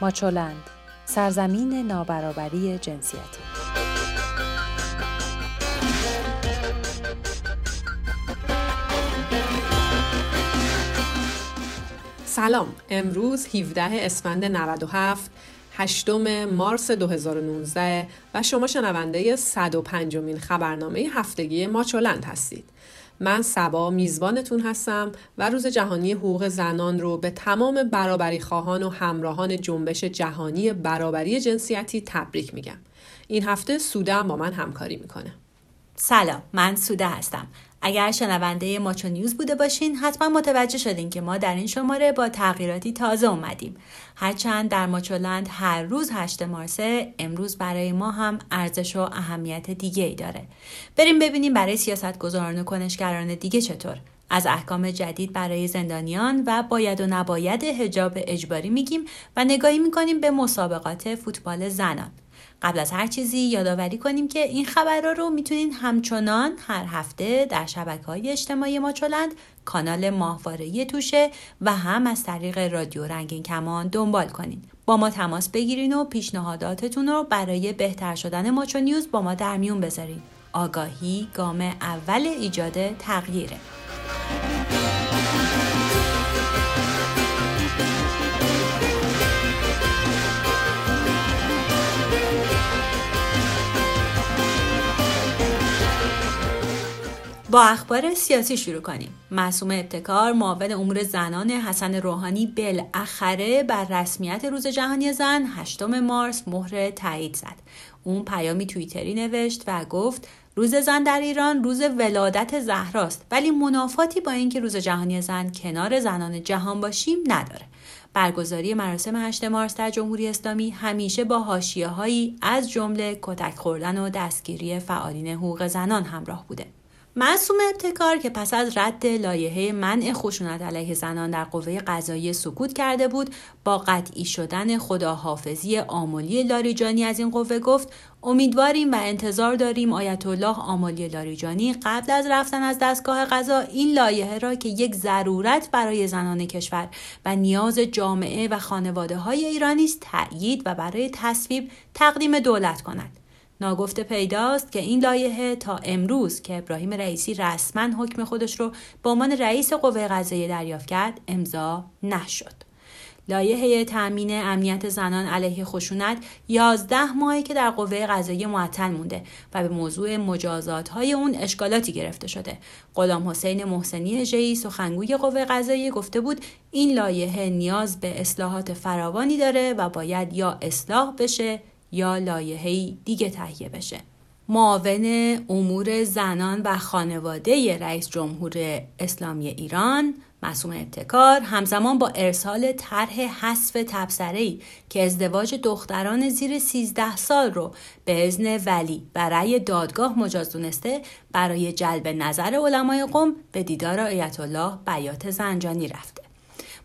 ماچولند سرزمین نابرابری جنسیتی. سلام امروز 17 اسفند 97 8 مارس 2019 و شما شنونده 105 مین خبرنامه هفتگی ماچولند هستید. من سبا میزبانتون هستم و روز جهانی حقوق زنان رو به تمام برابری خواهان و همراهان جنبش جهانی برابری جنسیتی تبریک میگم. این هفته سوده با من همکاری می‌کنه. سلام من سوده هستم اگر شنونده ماچو نیوز بوده باشین حتما متوجه شدین که ما در این شماره با تغییراتی تازه اومدیم. هرچند در ماچولند هر روز 8 مارسه امروز برای ما هم ارزش و اهمیت دیگه ای داره. بریم ببینیم برای سیاست گذاران و کنشگران دیگه چطور. از احکام جدید برای زندانیان و باید و نباید هجاب اجباری میگیم و نگاهی می‌کنیم به مسابقات فوتبال زنان. قبل از هر چیزی یادآوری کنیم که این خبرها رو می‌تونید همچنان هر هفته در شبکه های اجتماعی ما چلند کانال ماهواره توشه و هم از طریق رادیو رنگین کمان دنبال کنید با ما تماس بگیرین و پیشنهاداتتون رو برای بهتر شدن ماچو نیوز با ما در میون بذارین. آگاهی گام اول ایجاد تغییره. با اخبار سیاسی شروع کنیم. معصوم ابتکار معاون امور زنان حسن روحانی بالاخره بر رسمیت روز جهانی زن 8 مارس مهر تایید زد. اون پیامی توییتری نوشت و گفت روز زن در ایران روز ولادت زهراست ولی منافاتی با اینکه روز جهانی زن کنار زنان جهان باشیم نداره. برگزاری مراسم 8 مارس در جمهوری اسلامی همیشه با حاشیه هایی از جمله کتک خوردن و دستگیری فعالین حقوق زنان همراه بوده. معصوم ابتکار که پس از رد لایحه منع خشونت علیه زنان در قوه قضایی سکوت کرده بود با قطعی شدن خداحافظی آمولی لاریجانی از این قوه گفت امیدواریم و انتظار داریم آیت الله آمولی لاریجانی قبل از رفتن از دستگاه قضا این لایحه را که یک ضرورت برای زنان کشور و نیاز جامعه و خانواده های ایرانی است تأیید و برای تصویب تقدیم دولت کند. ناگفته پیداست که این لایحه تا امروز که ابراهیم رئیسی رسما حکم خودش رو به عنوان رئیس قوه قضاییه دریافت کرد امضا نشد. لایحه تأمین امنیت زنان علیه خشونت 11 ماهی که در قوه قضاییه معطل مونده و به موضوع مجازات های اون اشکالاتی گرفته شده. غلام حسین محسنی ژی سخنگوی قوه قضاییه گفته بود این لایحه نیاز به اصلاحات فراوانی داره و باید یا اصلاح بشه یا لایحه‌ای دیگه تهیه بشه. معاون امور زنان و خانواده رئیس جمهور اسلامی ایران مسئول ابتکار همزمان با ارسال طرح حذف تبصره‌ای که ازدواج دختران زیر 13 سال رو به ازن ولی و رأی دادگاه مجاز دونسته برای جلب نظر علمای قوم به دیدار آیت الله بیات زنجانی رفته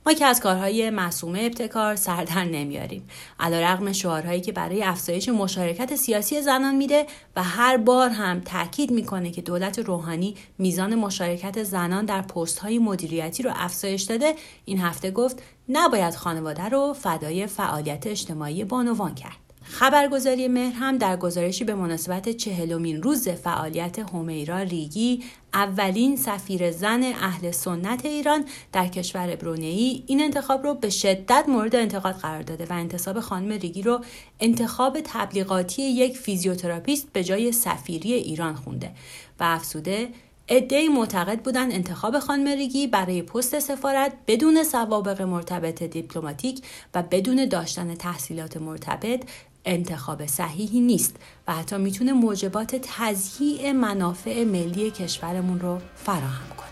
ما که از کارهای معصومه ابتکار سردر نمیاریم. رقم شعارهایی که برای افزایش مشارکت سیاسی زنان میده و هر بار هم تاکید می‌کنه که دولت روحانی میزان مشارکت زنان در پست های مدیریتی رو افزایش داده این هفته گفت نباید خانواده رو فدای فعالیت اجتماعی بانوان کرد. خبرگزاری مهر هم در گزارشی به مناسبت چهلمین روز فعالیت همیرا ریگی اولین سفیر زن اهل سنت ایران در کشور برونئی این انتخاب رو به شدت مورد انتقاد قرار داده و انتصاب خانم ریگی رو انتخاب تبلیغاتی یک فیزیوتراپیست به جای سفیری ایران خونده و افزوده عده‌ای معتقد بودند انتخاب خانم ریگی برای پست سفارت بدون سوابق مرتبط دیپلماتیک و بدون داشتن تحصیلات مرتبط انتخاب صحیحی نیست و حتی می‌تونه موجبات تضییع منافع ملی کشورمون رو فراهم کنه.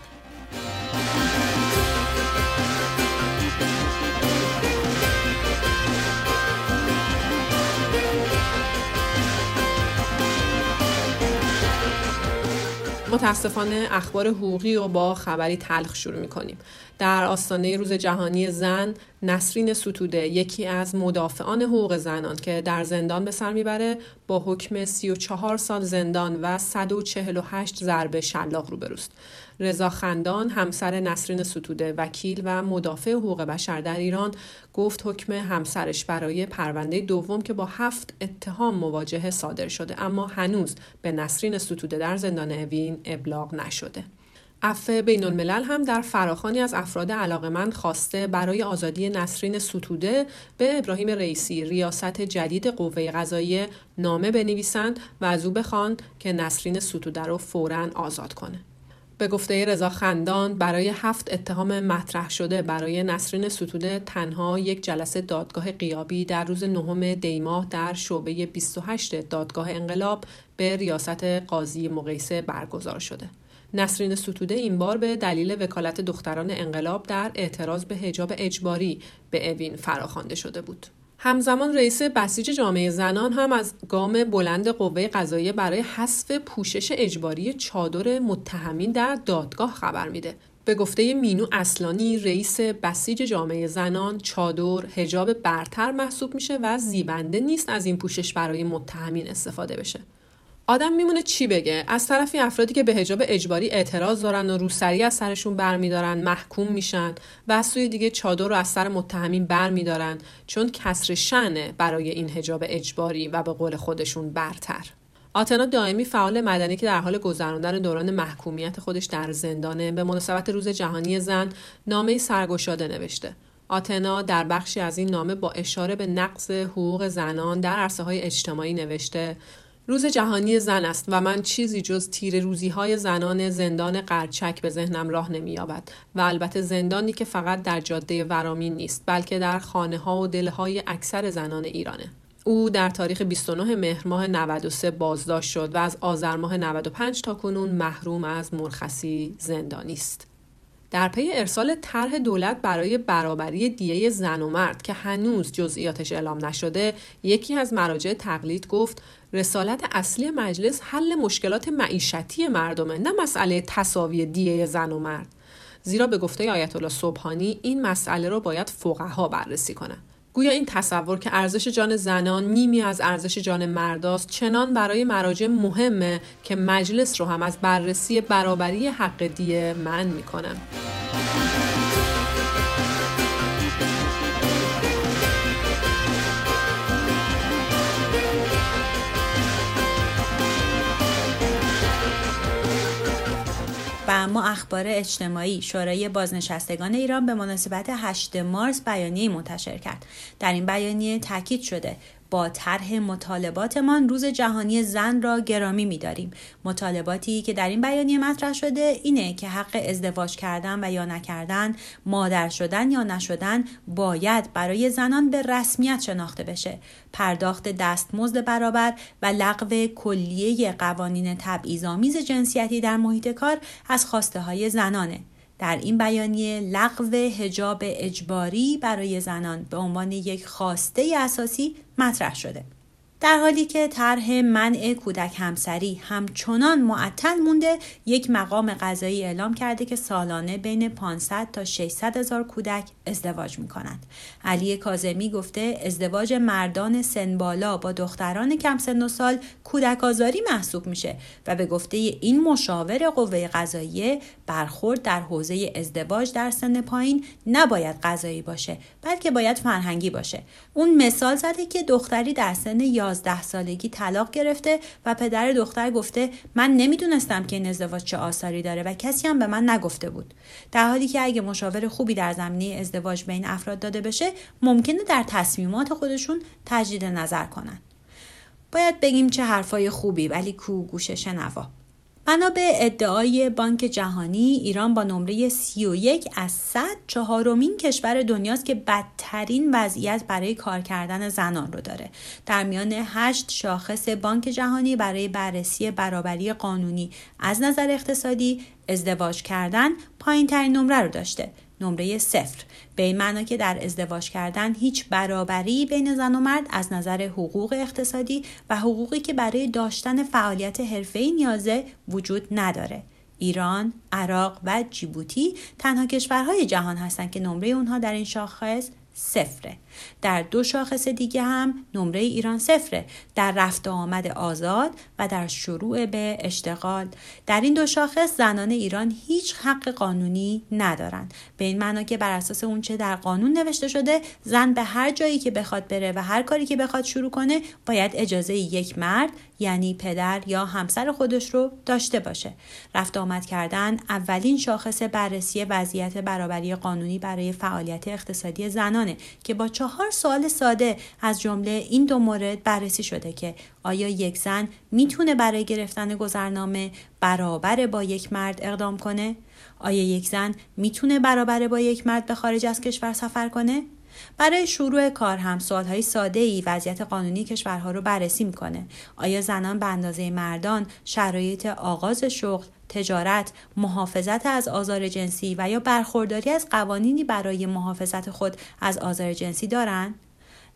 متاسفانه اخبار حقوقی رو با خبری تلخ شروع می‌کنیم در آستانه روز جهانی زن نسرین ستوده یکی از مدافعان حقوق زنان که در زندان به سر می‌بره با حکم 34 سال زندان و 148 ضربه شلاق روبروست رضا خندان همسر نسرین ستوده وکیل و مدافع حقوق بشر در ایران گفت حکم همسرش برای پرونده دوم که با هفت اتهام مواجهه صادر شده اما هنوز به نسرین ستوده در زندان اوین ابلاغ نشده. عفو بین الملل هم در فراخانی از افراد علاقمند خواسته برای آزادی نسرین ستوده به ابراهیم رئیسی ریاست جدید قوه قضاییه نامه بنویسند و از او بخوان که نسرین ستوده رو فورا آزاد کنه. به گفته رضا خندان برای هفت اتهام مطرح شده برای نسرین ستوده تنها یک جلسه دادگاه قیابی در روز نهم دیماه در شعبه 28 دادگاه انقلاب به ریاست قاضی مقیسه برگزار شده. نسرین ستوده این بار به دلیل وکالت دختران انقلاب در اعتراض به حجاب اجباری به اوین فراخوانده شده بود. همزمان رئیس بسیج جامعه زنان هم از گام بلند قوه قضاییه برای حذف پوشش اجباری چادر متهمین در دادگاه خبر میده. به گفته مینو اصلانی رئیس بسیج جامعه زنان چادر هجاب برتر محسوب میشه و زیبنده نیست از این پوشش برای متهمین استفاده بشه. آدم میمونه چی بگه؟ از طرفی افرادی که به حجاب اجباری اعتراض دارن و روسری از سرشون برمیدارن محکوم میشن و از سوی دیگه چادر رو از سر متهمین برمیدارن چون کسر شنه برای این حجاب اجباری و به قول خودشون برتر. آتنا دائمی فعال مدنی که در حال گذراندن دوران محکومیت خودش در زندانه به مناسبت روز جهانی زن نامه سرگشاده نوشته. آتنا در بخشی از این نامه با اشاره به نقض حقوق زنان در عرصه های اجتماعی نوشته روز جهانی زن است و من چیزی جز تیر روزی های زنان زندان قرچک به ذهنم راه نمییابد و البته زندانی که فقط در جاده ورامین نیست بلکه در خانه ها و دلهای اکثر زنان ایرانه. او در تاریخ 29 مهر ماه 93 بازداشت شد و از آذر ماه 95 تا کنون محروم از مرخصی زندانی است. در پی ارسال طرح دولت برای برابری دیه زن و مرد که هنوز جزئیاتش اعلام نشده یکی از مراجع تقلید گفت رسالت اصلی مجلس حل مشکلات معیشتی مردمه نه مسئله تصاوی دیه زن و مرد. زیرا به گفته آیت الله صبحانی این مسئله رو باید فقها بررسی کنند گویا این تصور که ارزش جان زنان نیمی از ارزش جان مرداست چنان برای مراجع مهمه که مجلس رو هم از بررسی برابری حق دیه من می‌کنه. اما اخبار اجتماعی شورای بازنشستگان ایران به مناسبت 8 مارس بیانیه منتشر کرد. در این بیانیه تاکید شده با طرح مطالباتمان روز جهانی زن را گرامی می‌داریم. مطالباتی که در این بیانیه مطرح شده اینه که حق ازدواج کردن و یا نکردن مادر شدن یا نشدن باید برای زنان به رسمیت شناخته بشه. پرداخت دستمزد برابر و لغو کلیه قوانین تبعیض‌آمیز جنسیتی در محیط کار از خواسته های زنانه. در این بیانیه لغو هجاب اجباری برای زنان به عنوان یک خواسته اساسی مطرح شده. در حالی که طرح منع کودک همسری همچنان معطل مونده یک مقام قضایی اعلام کرده که سالانه بین 500 تا 600 هزار کودک ازدواج می کنند. علی کازمی گفته ازدواج مردان سن بالا با دختران کم سن و سال کودک آزاری محسوب میشه و به گفته این مشاور قوه قضاییه برخورد در حوزه ازدواج در سن پایین نباید قضایی باشه بلکه باید فرهنگی باشه. اون مثال زده که دختری در سن 11 سالگی طلاق گرفته و پدر دختر گفته من نمی‌دونستم که این ازدواج چه آثاری داره و کسی هم به من نگفته بود. در حالی که اگه مشاور خوبی در زمینه ازدواج بین افراد داده بشه ممکنه در تصمیمات خودشون تجدید نظر کنن. باید بگیم چه حرفای خوبی ولی کو گوش شنوا. بنا به ادعای بانک جهانی ایران با نمره 31 از 100 چهارمین کشور دنیاست که بدترین وضعیت برای کار کردن زنان رو داره. در میان 8 شاخص بانک جهانی برای بررسی برابری قانونی از نظر اقتصادی ازدواج کردن پایین ترین نمره رو داشته. نمره صفر. به این معنا که در ازدواج کردن هیچ برابری بین زن و مرد از نظر حقوق اقتصادی و حقوقی که برای داشتن فعالیت حرفه‌ای نیازه وجود نداره. ایران، عراق و جیبوتی تنها کشورهای جهان هستند که نمره اونها در این شاخص صفره. در دو شاخص دیگه هم نمره ایران صفره در رفت آمد آزاد و در شروع به اشتغال. در این دو شاخص زنان ایران هیچ حق قانونی ندارند. به این معنا که بر اساس اونچه در قانون نوشته شده زن به هر جایی که بخواد بره و هر کاری که بخواد شروع کنه باید اجازه یک مرد یعنی پدر یا همسر خودش رو داشته باشه. رفت آمد کردن اولین شاخص بررسی وضعیت برابری قانونی برای فعالیت اقتصادی زنانه که با چهار سوال ساده از جمله این دو مورد بررسی شده که آیا یک زن می‌تونه برای گرفتن گذرنامه برابر با یک مرد اقدام کنه؟ آیا یک زن می‌تونه برابر با یک مرد به خارج از کشور سفر کنه؟ برای شروع کار هم سوالهای ساده ای وضعیت قانونی کشورها رو بررسی می‌کنه. آیا زنان به اندازه مردان شرایط آغاز شغل، تجارت، محافظت از آزار جنسی و یا برخورداری از قوانینی برای محافظت خود از آزار جنسی دارند؟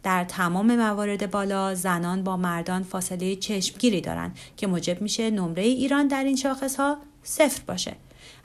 در تمام موارد بالا زنان با مردان فاصله چشمگیری دارند که موجب میشه نمره ایران در این شاخص ها صفر باشه.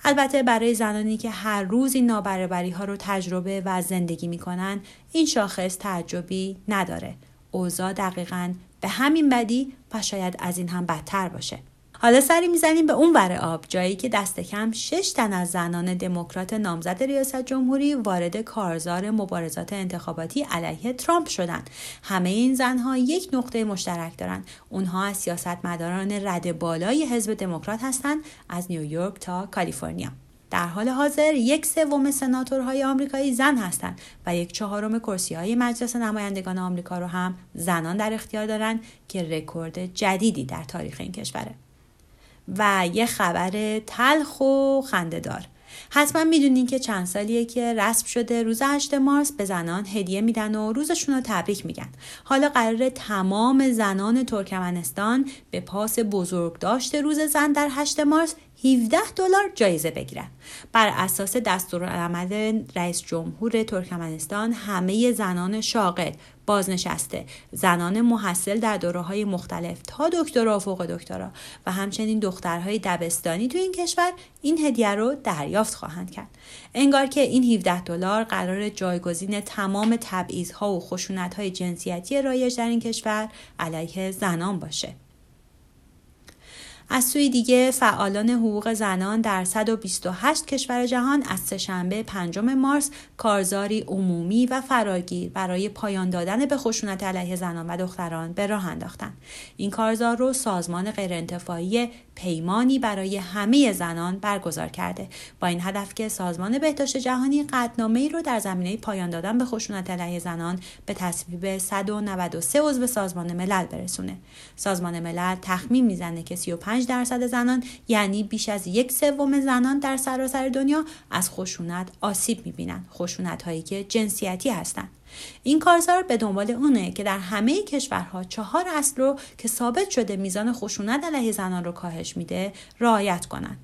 البته برای زنانی که هر روز این نابرابری ها رو تجربه و زندگی می‌کنن این شاخص تعجبی نداره. اوضاع دقیقا به همین بدی و شاید از این هم بدتر باشه. حالا سری می‌زنیم به اون ور آب جایی که دست کم شش تن از زنان دموکرات نامزد ریاست جمهوری وارد کارزار مبارزات انتخاباتی علیه ترامپ شدند. همه این زنها یک نقطه مشترک دارند. اونها از سیاستمداران رد بالای حزب دموکرات هستند از نیویورک تا کالیفرنیا. در حال حاضر یک سوم سناتورهای آمریکایی زن هستند و یک چهارم کرسی های مجلس نمایندگان آمریکا رو هم زنان در اختیار دارند که رکورد جدیدی در تاریخ این کشوره. و یه خبر تلخ و خندهدار. حتما می‌دونین که چند سالیه که رسم شده روز 8 مارس به زنان هدیه میدن و روزشون رو تبریک میگن. حالا قرار تمام زنان ترکمنستان به پاس بزرگ داشته روز زن در 8 مارس 17 دلار جایزه بگیرن بر اساس دستورالعمل رئیس جمهور ترکمنستان همه زنان شاغل بازنشسته زنان محصل در دوره های مختلف تا دکترا و فوق دکترا و همچنین دخترهای دبستانی تو این کشور این هدیه رو دریافت خواهند کرد. انگار که این 17 دلار قرار جایگزین تمام ها و های جنسیتی رایج در این کشور علیه زنان باشه. از سوی دیگه فعالان حقوق زنان در 128 کشور جهان از سهشنبه پنجم مارس کارزاری عمومی و فراگیر برای پایان دادن به خشونت علیه زنان و دختران به راه انداختند. این کارزار رو سازمان غیرانتفاعی پیمانی برای همه زنان برگزار کرده. با این هدف که سازمان بهداشت جهانی قطنامه ای رو در زمینه پایان دادن به خشونت علیه زنان به تصویب 193 عضو سازمان ملل برسونه. سازمان ملل تخمین می‌زنه که 35 درصد زنان یعنی بیش از یک سوم زنان در سراسر دنیا از خشونت آسیب می‌بینن خشونت هایی که جنسیتی هستند این کارزار به دنبال اونه که در همه کشورها چهار اصل رو که ثابت شده میزان خشونت علیه زنان رو کاهش میده رعایت کنند.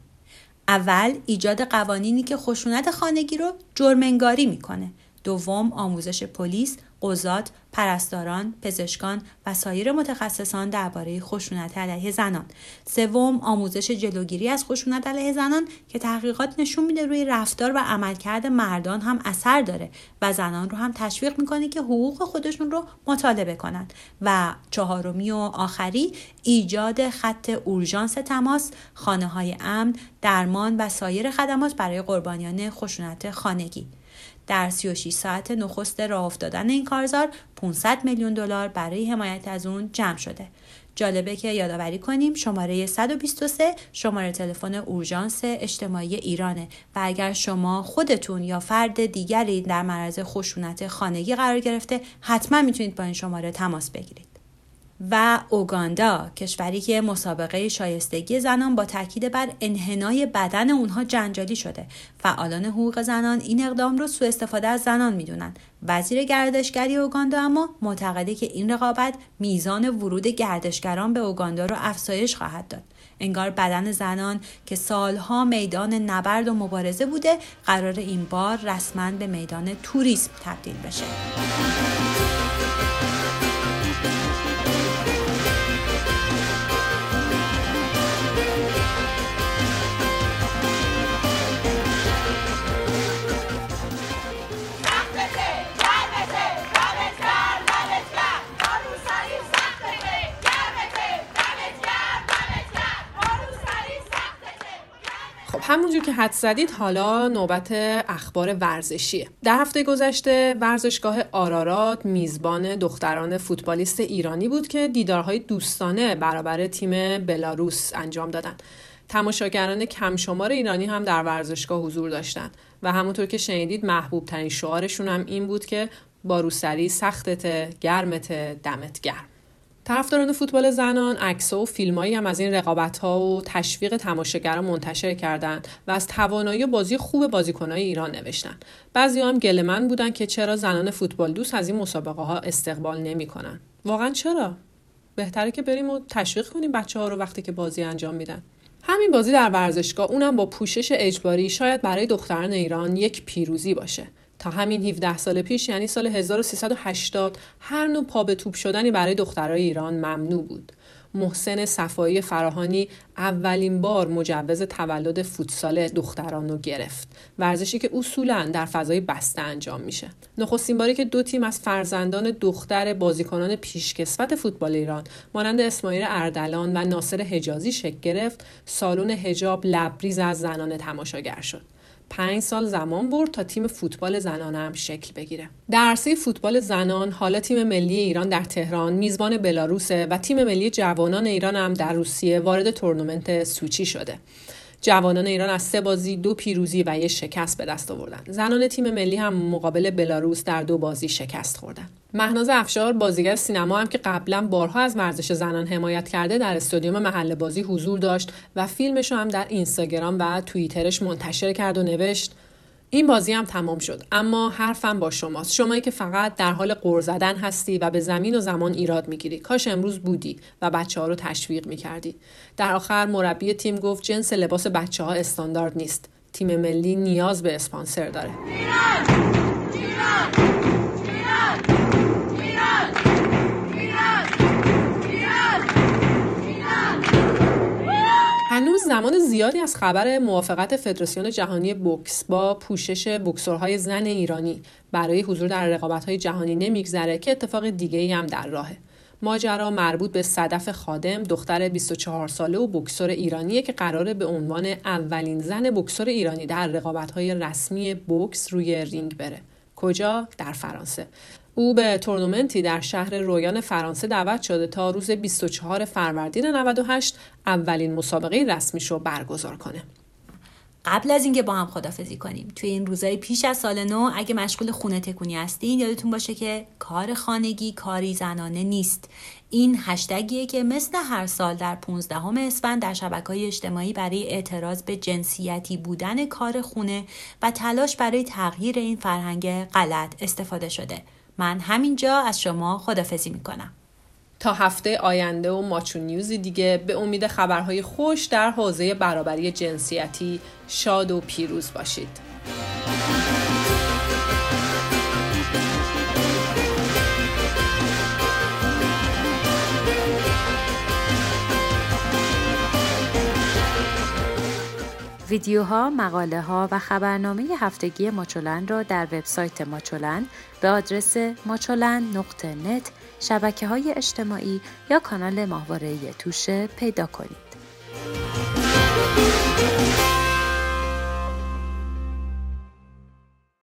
اول ایجاد قوانینی که خشونت خانگی رو جرمنگاری می‌کنه. دوم آموزش پلیس، قضات، پرستاران، پزشکان و سایر متخصصان درباره خشونت علیه زنان. سوم، آموزش جلوگیری از خشونت علیه زنان که تحقیقات نشون میده روی رفتار و عملکرد مردان هم اثر داره و زنان رو هم تشویق می‌کنه که حقوق خودشون رو مطالبه کنند. و چهارمی و آخری ایجاد خط اورژانس تماس، خانه های امن، درمان و سایر خدمات برای قربانیان خشونت خانگی. در 36 ساعت نخست راه افتادن این کارزار 500 میلیون دلار برای حمایت از اون جمع شده. جالبه که یادآوری کنیم شماره 123 شماره تلفن اورژانس اجتماعی ایرانه و اگر شما خودتون یا فرد دیگری در معرض خشونت خانگی قرار گرفته حتما می‌تونید با این شماره تماس بگیرید. و اوگاندا کشوری که مسابقه شایستگی زنان با تاکید بر انحنای بدن اونها جنجالی شده. فعالان حقوق زنان این اقدام رو سوء استفاده از زنان می‌دونن. وزیر گردشگری اوگاندا اما معتقده که این رقابت میزان ورود گردشگران به اوگاندا رو افزایش خواهد داد. انگار بدن زنان که سالها میدان نبرد و مبارزه بوده قرار این بار رسما به میدان توریسم تبدیل بشه. حد زدید حالا نوبت اخبار ورزشیه در هفته گذشته ورزشگاه آرارات میزبان دختران فوتبالیست ایرانی بود که دیدارهای دوستانه برابر تیم بلاروس انجام دادند تماشاگران کمشمار ایرانی هم در ورزشگاه حضور داشتند و همونطور که شنیدید محبوب ترین شعارشون هم این بود که با روسری سختت گرمت دمت گرم. طرفداران فوتبال زنان عکس و فیلمایی هم از این رقابت ها و تشویق تماشاگران منتشر کردند و از توانایی بازی خوب بازیکنهای ایران نوشتن. بعضی هم گلمن بودن که چرا زنان فوتبال دوست از این مسابقه ها استقبال نمی‌کنن. واقعا چرا؟ بهتره که بریم و تشویق کنیم بچه ها رو وقتی که بازی انجام میدن. همین بازی در ورزشگاه اونم با پوشش اجباری شاید برای دختران ایران یک پیروزی باشه. تا همین 17 سال پیش یعنی سال 1380 هر نوع پا به توپ شدنی برای دخترای ایران ممنوع بود. محسن صفایی فراهانی اولین بار مجوز تولد فوتسال دختران رو گرفت. ورزشی که اصولا در فضای بسته انجام میشه. نخستین باری که دو تیم از فرزندان دختر بازیکنان پیشکسوت فوتبال ایران مانند اسماعیل اردلان و ناصر حجازی شکل گرفت سالن هجاب لبریز از زنان تماشاگر شد. پنج سال زمان برد تا تیم فوتبال زنان هم شکل بگیره. در عرصه فوتبال زنان حالا تیم ملی ایران در تهران میزبان بلاروسه و تیم ملی جوانان ایران هم در روسیه وارد تورنمنت سوچی شده. جوانان ایران از سه بازی دو پیروزی و یک شکست به دست آوردن. زنان تیم ملی هم مقابل بلاروس در دو بازی شکست خوردن. مهناز افشار بازیگر سینما هم که قبلا بارها از ورزش زنان حمایت کرده در استادیوم محل بازی حضور داشت و فیلمش هم در اینستاگرام و توییترش منتشر کرد و نوشت این بازی هم تمام شد. اما حرفم با شماست. شمایی که فقط در حال قر زدن هستی و به زمین و زمان ایراد می‌گیری. کاش امروز بودی و بچه ها رو تشویق می‌کردی. در آخر مربی تیم گفت جنس لباس بچه ها استاندارد نیست. تیم ملی نیاز به اسپانسر داره. ایران! ایران! زمان زیادی از خبر موافقت فدراسیون جهانی بوکس با پوشش بوکسورهای زن ایرانی برای حضور در رقابت‌های جهانی نمیگذره که اتفاق دیگه هم در راهه. ماجرا مربوط به صدف خادم دختر 24 ساله و بکسور ایرانیه که قراره به عنوان اولین زن بکسور ایرانی در رقابت‌های رسمی بوکس روی رینگ بره. کجا؟ در فرانسه. او به تورنمنتی در شهر رویان فرانسه دعوت شده تا روز 24 فروردین 98 اولین مسابقه رسمیشو برگزار کنه. قبل از اینکه با هم خدافزی کنیم توی این روزهای پیش از سال نو اگه مشغول خونه تکونی هستین یادتون باشه که کار خانگی کاری زنانه نیست این هشتگیه که مثل هر سال در 15 اسفند در شبکه های اجتماعی برای اعتراض به جنسیتی بودن کار خونه و تلاش برای تغییر این فرهنگ غلط استفاده شده من همینجا از شما خدافزی می‌کنم تا هفته آینده و ماچو نیوزی دیگه به امید خبرهای خوش در حوزه برابری جنسیتی شاد و پیروز باشید. ویدیوها، مقاله ها و خبرنامه هفتگی ماچولند را در وبسایت ماچولند به آدرس ماچولند نقطه نت، شبکه های اجتماعی یا کانال ماهواره توشه پیدا کنید.